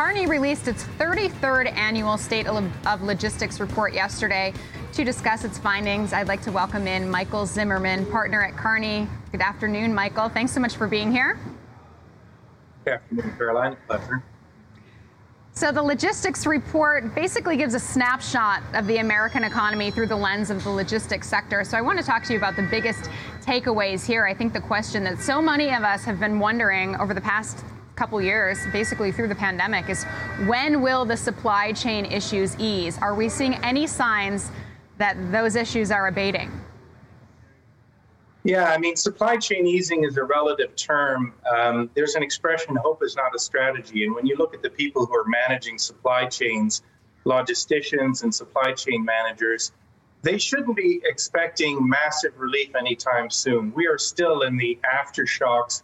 Kearney released its 33rd annual State of Logistics report yesterday. To discuss its findings, I'd like to welcome in Michael Zimmerman, partner at Kearney. Good afternoon, Michael. Thanks so much for being here. Good afternoon, Caroline. Pleasure. So, the logistics report basically gives a snapshot of the American economy through the lens of the logistics sector. So, I want to talk to you about the biggest takeaways here. I think the question that so many of us have been wondering over the past couple years, basically through the pandemic, is when will the supply chain issues ease? Are we seeing any signs that those issues are abating? Yeah, I mean, supply chain easing is a relative term. Um, there's an expression, hope is not a strategy. And when you look at the people who are managing supply chains, logisticians and supply chain managers, they shouldn't be expecting massive relief anytime soon. We are still in the aftershocks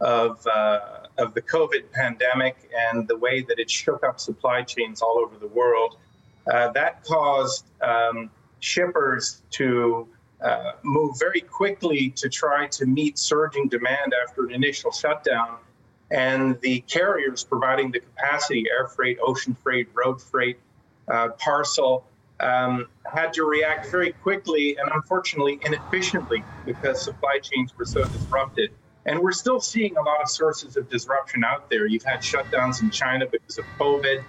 of, uh, of the COVID pandemic and the way that it shook up supply chains all over the world. Uh, that caused um, shippers to uh, move very quickly to try to meet surging demand after an initial shutdown. And the carriers providing the capacity, air freight, ocean freight, road freight, uh, parcel, um, had to react very quickly and unfortunately inefficiently because supply chains were so disrupted. And we're still seeing a lot of sources of disruption out there. You've had shutdowns in China because of COVID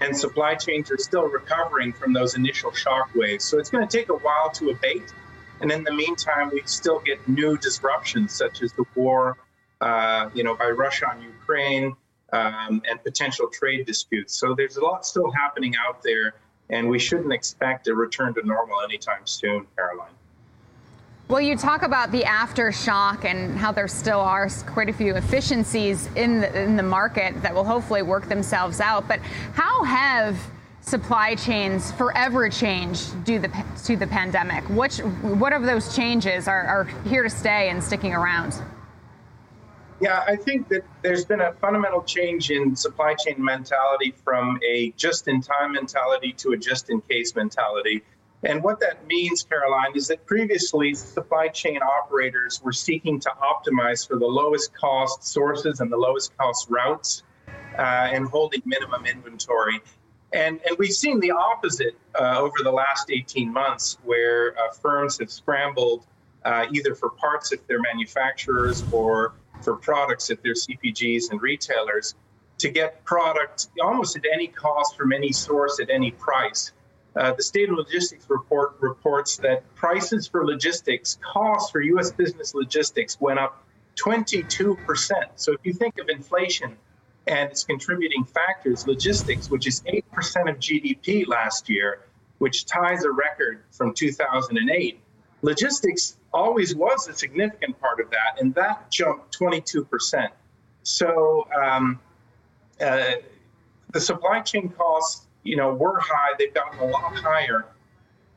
and supply chains are still recovering from those initial shock waves. So it's going to take a while to abate. And in the meantime, we still get new disruptions, such as the war, uh, you know, by Russia on Ukraine, um, and potential trade disputes. So there's a lot still happening out there, and we shouldn't expect a return to normal anytime soon, Caroline. Well, you talk about the aftershock and how there still are quite a few efficiencies in the, in the market that will hopefully work themselves out. But how have supply chains forever changed due the, to the pandemic? Which, what of those changes are, are here to stay and sticking around? Yeah, I think that there's been a fundamental change in supply chain mentality from a just in time mentality to a just in case mentality. And what that means, Caroline, is that previously supply chain operators were seeking to optimize for the lowest cost sources and the lowest cost routes uh, and holding minimum inventory. And, and we've seen the opposite uh, over the last 18 months, where uh, firms have scrambled uh, either for parts if they're manufacturers or for products if they're CPGs and retailers to get product almost at any cost from any source at any price. Uh, the State of Logistics report reports that prices for logistics, costs for U.S. business logistics went up 22%. So if you think of inflation and its contributing factors, logistics, which is 8% of GDP last year, which ties a record from 2008, logistics always was a significant part of that, and that jumped 22%. So um, uh, the supply chain costs you know, were high. They've gotten a lot higher.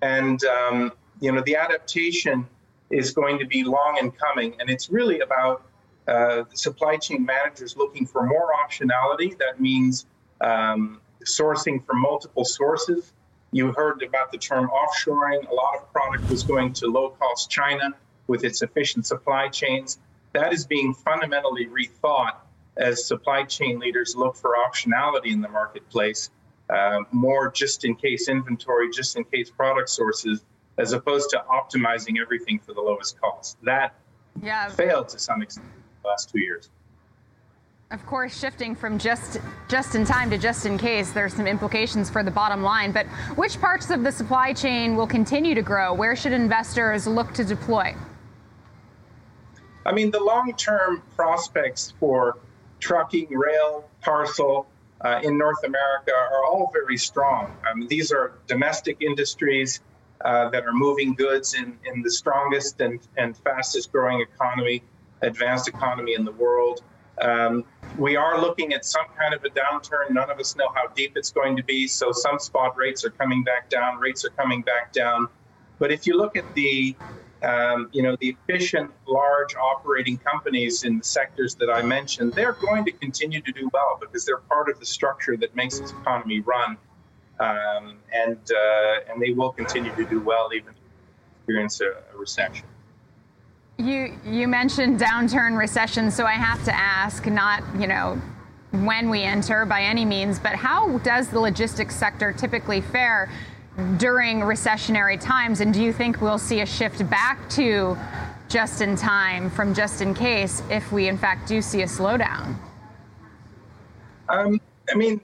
And, um, you know, the adaptation is going to be long in coming. And it's really about uh, supply chain managers looking for more optionality. That means um, sourcing from multiple sources. You heard about the term offshoring. A lot of product was going to low cost China with its efficient supply chains. That is being fundamentally rethought as supply chain leaders look for optionality in the marketplace uh, more just in case inventory, just in case product sources, as opposed to optimizing everything for the lowest cost. That yeah. failed to some extent in the last two years. Of course, shifting from just just in time to just in case, there's some implications for the bottom line. But which parts of the supply chain will continue to grow? Where should investors look to deploy? I mean, the long-term prospects for trucking, rail, parcel, uh, in North America are all very strong. Um, these are domestic industries uh, that are moving goods in, in the strongest and, and fastest growing economy, advanced economy in the world. Um, we are looking at some kind of a downturn. None of us know how deep it's going to be. So some spot rates are coming back down, rates are coming back down. But if you look at the um, you know, the efficient, large operating companies in the sectors that I mentioned, they're going to continue to do well because they're part of the structure that makes this economy run, um, and uh, and they will continue to do well even experience a, a recession. You you mentioned downturn recession, so I have to ask, not you know when we enter by any means, but how does the logistics sector typically fare during recessionary times? And do you think we'll see a shift back to just in time from just in case if we, in fact, do see a slowdown? Um, I mean,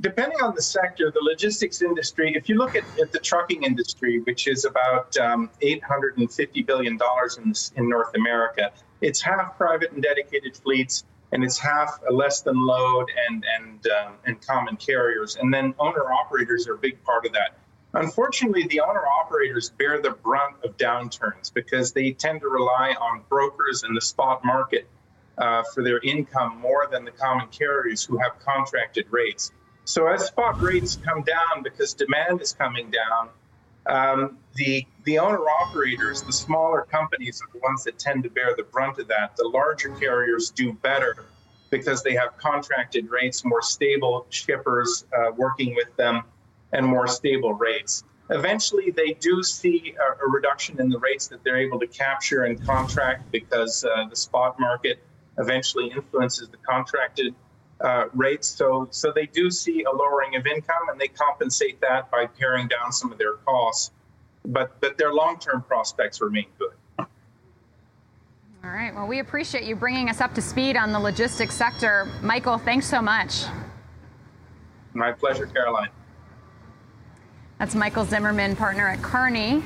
depending on the sector, the logistics industry, if you look at, at the trucking industry, which is about um, $850 billion in, in North America, it's half private and dedicated fleets, and it's half a less than load and, and, um, and common carriers. And then owner operators are a big part of that. Unfortunately, the owner operators bear the brunt of downturns because they tend to rely on brokers and the spot market uh, for their income more than the common carriers who have contracted rates. So as spot rates come down because demand is coming down, um, the the owner operators, the smaller companies, are the ones that tend to bear the brunt of that. The larger carriers do better because they have contracted rates, more stable shippers uh, working with them, and more stable rates. Eventually, they do see a, a, reduction in the rates that they're able to capture and contract because uh, the spot market eventually influences the contracted uh, rates. So, so they do see a lowering of income, and they compensate that by paring down some of their costs. But but their long-term prospects remain good. All right. Well, we appreciate you bringing us up to speed on the logistics sector, Michael. Thanks so much. My pleasure, Caroline. That's Michael Zimmerman, partner at Kearney.